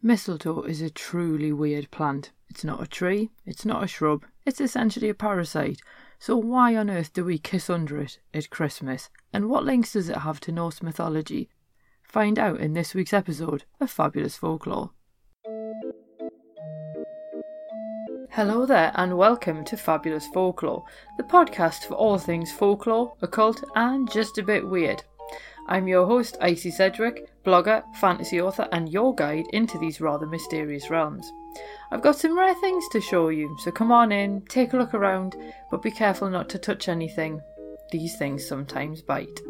Mistletoe is a truly weird plant. It's not a tree, it's not a shrub, it's essentially a parasite. So, why on earth do we kiss under it at Christmas? And what links does it have to Norse mythology? Find out in this week's episode of Fabulous Folklore. Hello there, and welcome to Fabulous Folklore, the podcast for all things folklore, occult, and just a bit weird. I'm your host, Icy Sedgwick, blogger, fantasy author, and your guide into these rather mysterious realms. I've got some rare things to show you, so come on in, take a look around, but be careful not to touch anything. These things sometimes bite.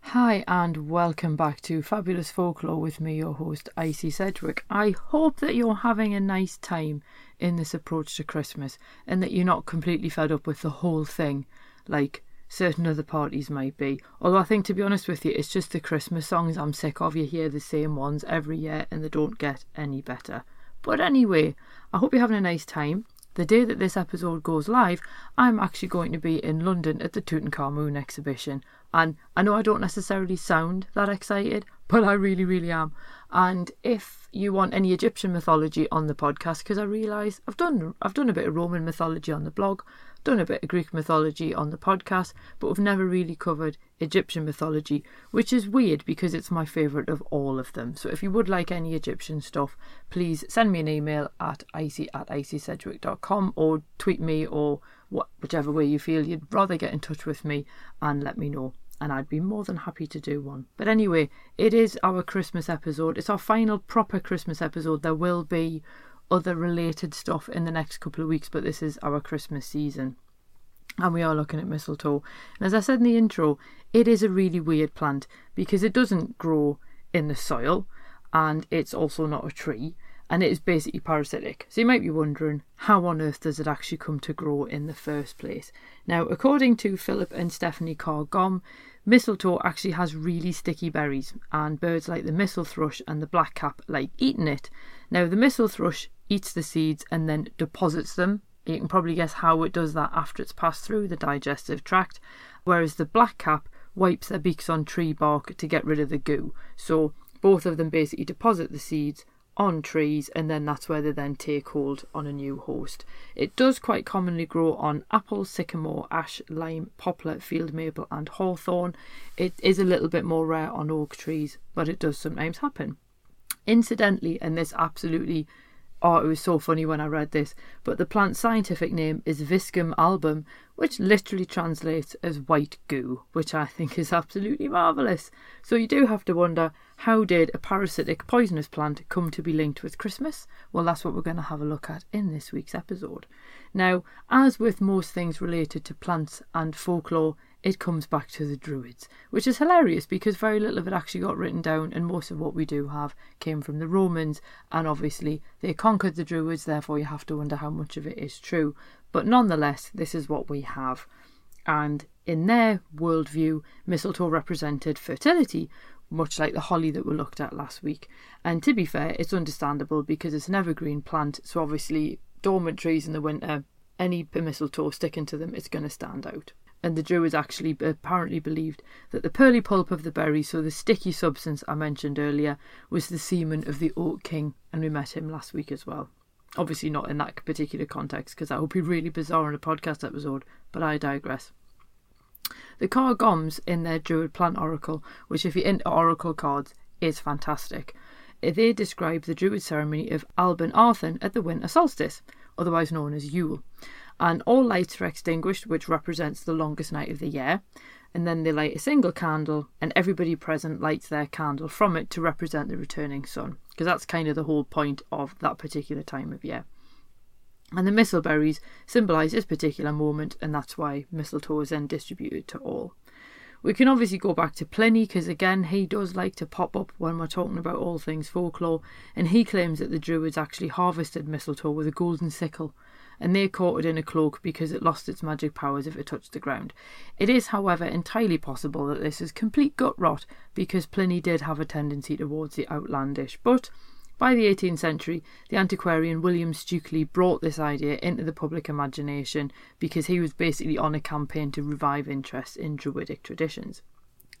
Hi, and welcome back to Fabulous Folklore with me, your host, Icy Sedgwick. I hope that you're having a nice time in this approach to Christmas and that you're not completely fed up with the whole thing like certain other parties might be. Although I think, to be honest with you, it's just the Christmas songs I'm sick of. You hear the same ones every year and they don't get any better. But anyway, I hope you're having a nice time. The day that this episode goes live, I'm actually going to be in London at the Tutankhamun exhibition. And I know I don't necessarily sound that excited, but I really, really am. And if you want any Egyptian mythology on the podcast, because I realise I've done I've done a bit of Roman mythology on the blog, done a bit of Greek mythology on the podcast, but we've never really covered Egyptian mythology, which is weird because it's my favourite of all of them. So if you would like any Egyptian stuff, please send me an email at icy at icysedgwick.com or tweet me or what, whichever way you feel you'd rather get in touch with me and let me know. And I'd be more than happy to do one. But anyway, it is our Christmas episode. It's our final proper Christmas episode. There will be other related stuff in the next couple of weeks, but this is our Christmas season. And we are looking at mistletoe. And as I said in the intro, it is a really weird plant because it doesn't grow in the soil and it's also not a tree and it is basically parasitic. So you might be wondering how on earth does it actually come to grow in the first place? Now, according to Philip and Stephanie Carr Gomm, mistletoe actually has really sticky berries, and birds like the mistle thrush and the blackcap like eating it. Now, the mistle thrush eats the seeds and then deposits them. You can probably guess how it does that after it's passed through the digestive tract, whereas the blackcap wipes their beaks on tree bark to get rid of the goo. So both of them basically deposit the seeds on trees and then that's where they then take hold on a new host. It does quite commonly grow on apple, sycamore, ash, lime, poplar, field maple and hawthorn. It is a little bit more rare on oak trees, but it does sometimes happen. Incidentally, and this absolutely Oh, it was so funny when I read this, but the plant's scientific name is Viscum album, which literally translates as white goo, which I think is absolutely marvellous. So you do have to wonder how did a parasitic poisonous plant come to be linked with Christmas? Well, that's what we're going to have a look at in this week's episode. Now, as with most things related to plants and folklore, it comes back to the Druids, which is hilarious because very little of it actually got written down, and most of what we do have came from the Romans, and obviously they conquered the Druids, therefore you have to wonder how much of it is true. But nonetheless, this is what we have. And in their worldview, mistletoe represented fertility, much like the holly that we looked at last week. And to be fair, it's understandable because it's an evergreen plant, so obviously dormant trees in the winter, any mistletoe sticking to them, it's going to stand out and the Druids actually apparently believed that the pearly pulp of the berry, so the sticky substance I mentioned earlier, was the semen of the Oak King, and we met him last week as well. Obviously, not in that particular context, because that would be really bizarre in a podcast episode, but I digress. The Carr Gomms in their Druid Plant Oracle, which, if you're into Oracle cards, is fantastic. Eh, they describe the Druid ceremony of Alban Arthan at the winter solstice, otherwise known as Yule and all lights are extinguished, which represents the longest night of the year. And then they light a single candle, and everybody present lights their candle from it to represent the returning sun, because that's kind of the whole point of that particular time of year. And the mistleberries symbolise this particular moment, and that's why mistletoe is then distributed to all. We can obviously go back to Pliny because, again, he does like to pop up when we're talking about all things folklore, and he claims that the Druids actually harvested mistletoe with a golden sickle and they caught in a cloak because it lost its magic powers if it touched the ground. It is, however, entirely possible that this is complete gut rot because Pliny did have a tendency towards the outlandish, but by the 18th century, the antiquarian William Stukeley brought this idea into the public imagination because he was basically on a campaign to revive interest in Druidic traditions.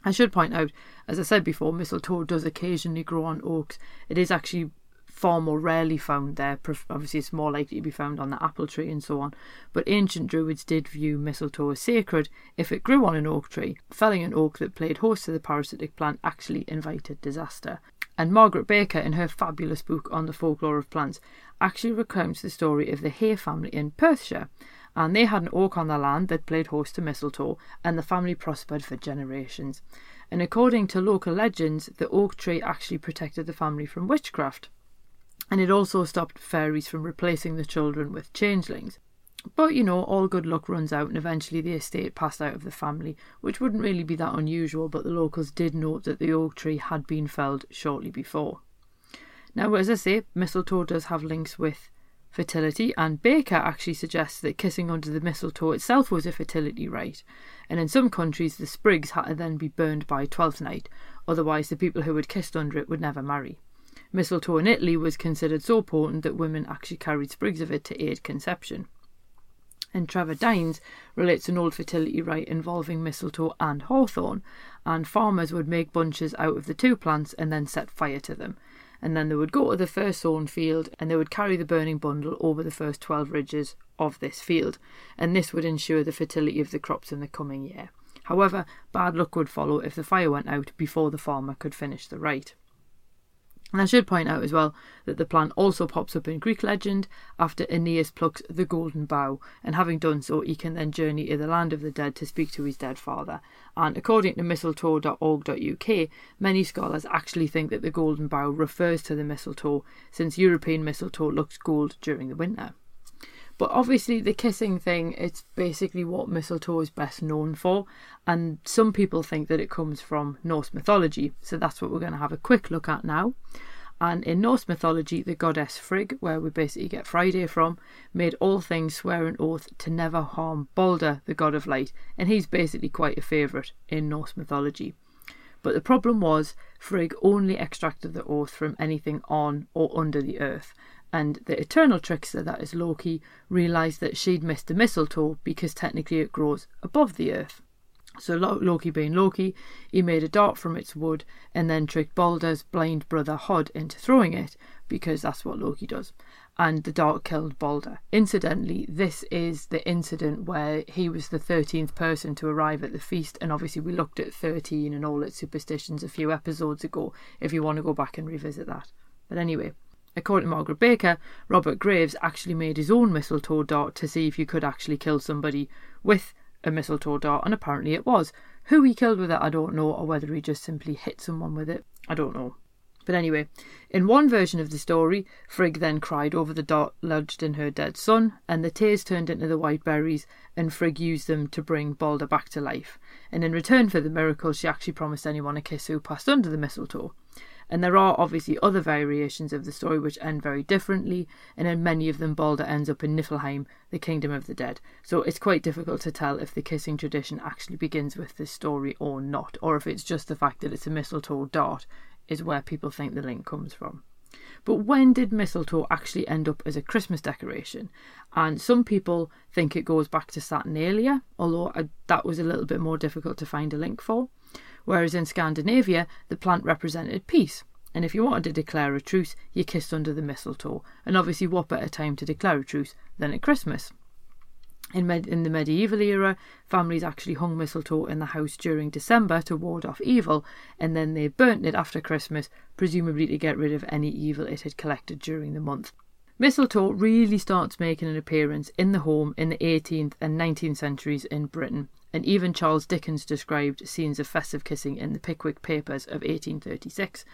I should point out, as I said before, mistletoe does occasionally grow on oaks. It is actually far more rarely found there. Obviously, it's more likely to be found on the apple tree and so on. But ancient Druids did view mistletoe as sacred if it grew on an oak tree. Felling an oak that played host to the parasitic plant actually invited disaster. And Margaret Baker, in her fabulous book on the folklore of plants, actually recounts the story of the Hay family in Perthshire. And they had an oak on their land that played host to mistletoe, and the family prospered for generations. And according to local legends, the oak tree actually protected the family from witchcraft and it also stopped fairies from replacing the children with changelings. But you know, all good luck runs out, and eventually the estate passed out of the family, which wouldn't really be that unusual, but the locals did note that the oak tree had been felled shortly before. Now, as I say, mistletoe does have links with fertility, and Baker actually suggests that kissing under the mistletoe itself was a fertility rite, and in some countries the sprigs had to then be burned by Twelfth Night, otherwise the people who had kissed under it would never marry. Mistletoe in Italy was considered so potent that women actually carried sprigs of it to aid conception. And Trevor Dines relates an old fertility rite involving mistletoe and hawthorn, and farmers would make bunches out of the two plants and then set fire to them. And then they would go to the first sown field and they would carry the burning bundle over the first 12 ridges of this field, and this would ensure the fertility of the crops in the coming year. However, bad luck would follow if the fire went out before the farmer could finish the rite. And I should point out as well that the plant also pops up in Greek legend after Aeneas plucks the golden bough, and having done so, he can then journey to the land of the dead to speak to his dead father. And according to mistletoe.org.uk, many scholars actually think that the golden bough refers to the mistletoe, since European mistletoe looks gold during the winter. But obviously, the kissing thing, it's basically what mistletoe is best known for. And some people think that it comes from Norse mythology. So that's what we're going to have a quick look at now. And in Norse mythology, the goddess Frigg, where we basically get Friday from, made all things swear an oath to never harm Balder, the god of light. And he's basically quite a favourite in Norse mythology. But the problem was, Frigg only extracted the oath from anything on or under the earth and the eternal trickster, that is Loki, realised that she'd missed the mistletoe because technically it grows above the earth. So Loki being Loki, he made a dart from its wood and then tricked Balder's blind brother Hod into throwing it because that's what Loki does. And the dart killed Balder. Incidentally, this is the incident where he was the 13th person to arrive at the feast. And obviously, we looked at 13 and all its superstitions a few episodes ago if you want to go back and revisit that. But anyway, According to Margaret Baker, Robert Graves actually made his own mistletoe dart to see if you could actually kill somebody with a mistletoe dart, and apparently it was. Who he killed with it, I don't know, or whether he just simply hit someone with it, I don't know. But anyway, in one version of the story, Frigg then cried over the dart lodged in her dead son, and the tears turned into the white berries, and Frigg used them to bring Balder back to life. And in return for the miracle, she actually promised anyone a kiss who passed under the mistletoe. And there are obviously other variations of the story which end very differently, and in many of them, Balder ends up in Niflheim, the kingdom of the dead. So it's quite difficult to tell if the kissing tradition actually begins with this story or not, or if it's just the fact that it's a mistletoe dart is where people think the link comes from. But when did mistletoe actually end up as a Christmas decoration? And some people think it goes back to Saturnalia, although I, that was a little bit more difficult to find a link for whereas in Scandinavia the plant represented peace. And if you wanted to declare a truce, you kissed under the mistletoe. And obviously, what better time to declare a truce than at Christmas? In, med- in the medieval era, families actually hung mistletoe in the house during December to ward off evil, and then they burnt it after Christmas, presumably to get rid of any evil it had collected during the month. Mistletoe really starts making an appearance in the home in the 18th and 19th centuries in Britain, and even Charles Dickens described scenes of festive kissing in the Pickwick Papers of 1836.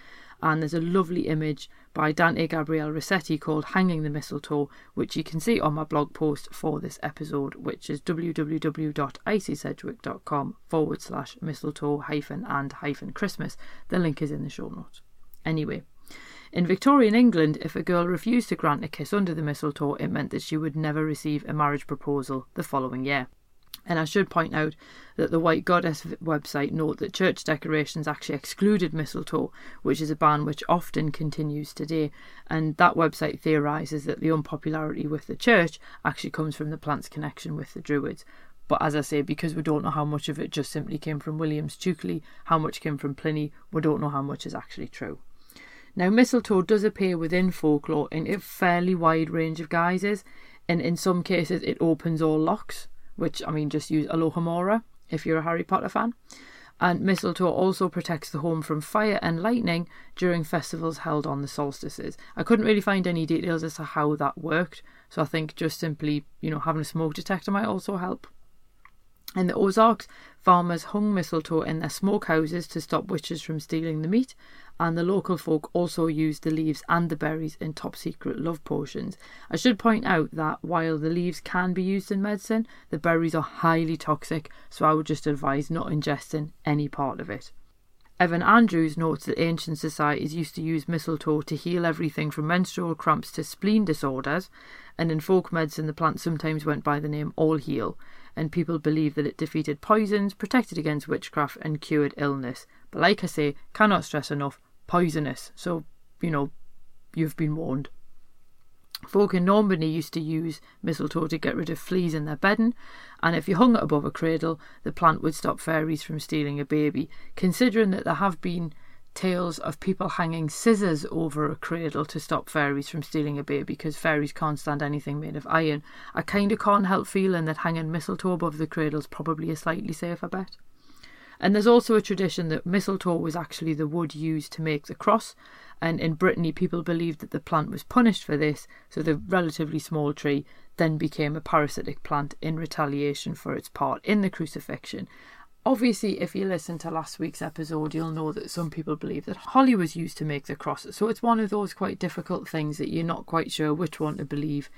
And there's a lovely image by Dante Gabriel Rossetti called Hanging the Mistletoe, which you can see on my blog post for this episode, which is www.icysedgwick.com forward slash mistletoe hyphen and hyphen Christmas. The link is in the show notes. Anyway, in Victorian England, if a girl refused to grant a kiss under the mistletoe, it meant that she would never receive a marriage proposal the following year. And I should point out that the White Goddess website note that church decorations actually excluded mistletoe, which is a ban which often continues today. And that website theorises that the unpopularity with the church actually comes from the plant's connection with the Druids. But as I say, because we don't know how much of it just simply came from William Stukeley, how much came from Pliny, we don't know how much is actually true. Now, mistletoe does appear within folklore in a fairly wide range of guises, and in some cases it opens all locks, which I mean, just use Alohomora if you're a Harry Potter fan. And mistletoe also protects the home from fire and lightning during festivals held on the solstices. I couldn't really find any details as to how that worked, so I think just simply, you know, having a smoke detector might also help. In the Ozarks, farmers hung mistletoe in their smokehouses to stop witches from stealing the meat, and the local folk also used the leaves and the berries in top secret love potions. I should point out that while the leaves can be used in medicine, the berries are highly toxic, so I would just advise not ingesting any part of it. Evan Andrews notes that ancient societies used to use mistletoe to heal everything from menstrual cramps to spleen disorders, and in folk medicine the plant sometimes went by the name all heal and people believed that it defeated poisons, protected against witchcraft, and cured illness. But like I say, cannot stress enough, poisonous. So, you know, you've been warned. Folk in Normandy used to use mistletoe to get rid of fleas in their bedding, and if you hung it above a cradle, the plant would stop fairies from stealing a baby. Considering that there have been tales of people hanging scissors over a cradle to stop fairies from stealing a baby because fairies can't stand anything made of iron. I kind of can't help feeling that hanging mistletoe above the cradle is probably a slightly safer bet. And there's also a tradition that mistletoe was actually the wood used to make the cross, and in Brittany, people believed that the plant was punished for this, so the relatively small tree then became a parasitic plant in retaliation for its part in the crucifixion. Obviously, if you listen to last week's episode, you'll know that some people believe that holly was used to make the cross. So it's one of those quite difficult things that you're not quite sure which one to believe,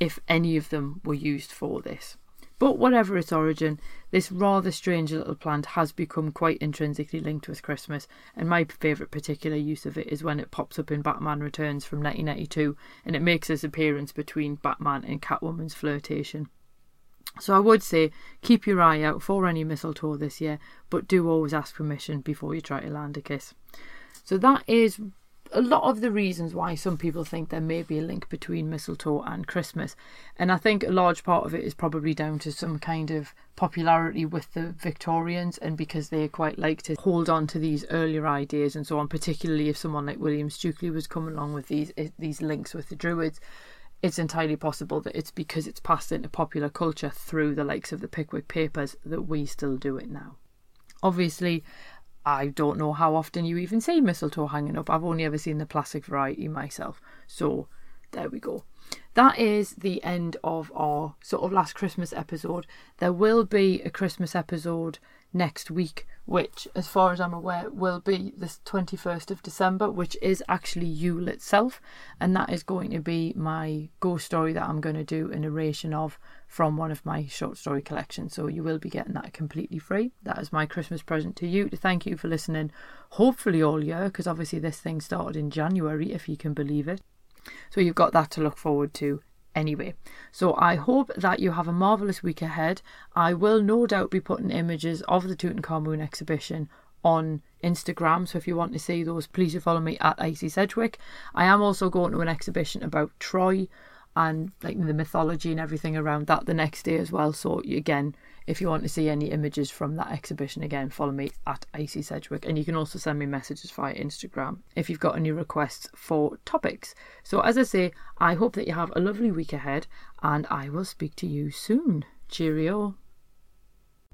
if any of them were used for this. But whatever its origin, this rather strange little plant has become quite intrinsically linked with Christmas, and my favourite particular use of it is when it pops up in Batman Returns from 1992 and it makes its appearance between Batman and Catwoman's flirtation. So I would say keep your eye out for any mistletoe this year, but do always ask permission before you try to land a kiss. So that is a lot of the reasons why some people think there may be a link between mistletoe and Christmas. And I think a large part of it is probably down to some kind of popularity with the Victorians and because they quite like to hold on to these earlier ideas and so on, particularly if someone like William Stukeley was coming along with these eh, these links with the Druids it's entirely possible that it's because it's passed into popular culture through the likes of the Pickwick Papers that we still do it now. Obviously, I don't know how often you even see mistletoe hanging up. I've only ever seen the plastic variety myself. So there we go. That is the end of our sort of last Christmas episode. There will be a Christmas episode next week, which, as far as I'm aware, will be the 21st of December, which is actually Yule itself. And that is going to be my ghost story that I'm going to do a narration of from one of my short story collections. So you will be getting that completely free. That is my Christmas present to you to thank you for listening, hopefully all year, because obviously this thing started in January, if you can believe it. So you've got that to look forward to anyway. So I hope that you have a marvellous week ahead. I will no doubt be putting images of the Tutankhamun exhibition on Instagram. So if you want to see those, please follow me at Icy Sedgwick. I am also going to an exhibition about Troy and like the mythology and everything around that the next day as well. So again, if you want to see any images from that exhibition again, follow me at Icy Sedgwick. And you can also send me messages via Instagram if you've got any requests for topics. So as I say, I hope that you have a lovely week ahead and I will speak to you soon. Cheerio.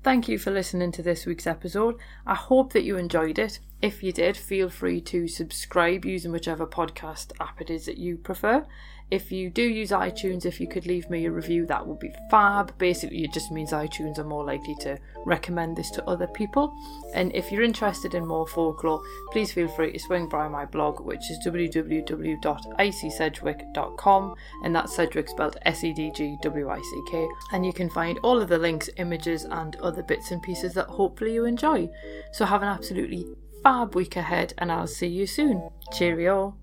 Thank you for listening to this week's episode. I hope that you enjoyed it. If you did, feel free to subscribe using whichever podcast app it is that you prefer. If you do use iTunes, if you could leave me a review, that would be fab. Basically, it just means iTunes are more likely to recommend this to other people. And if you're interested in more folklore, please feel free to swing by my blog, which is www.icysedgwick.com, and that's Sedgwick spelled S E D G W I C K. And you can find all of the links, images, and other bits and pieces that hopefully you enjoy. So have an absolutely fab week ahead, and I'll see you soon. Cheerio.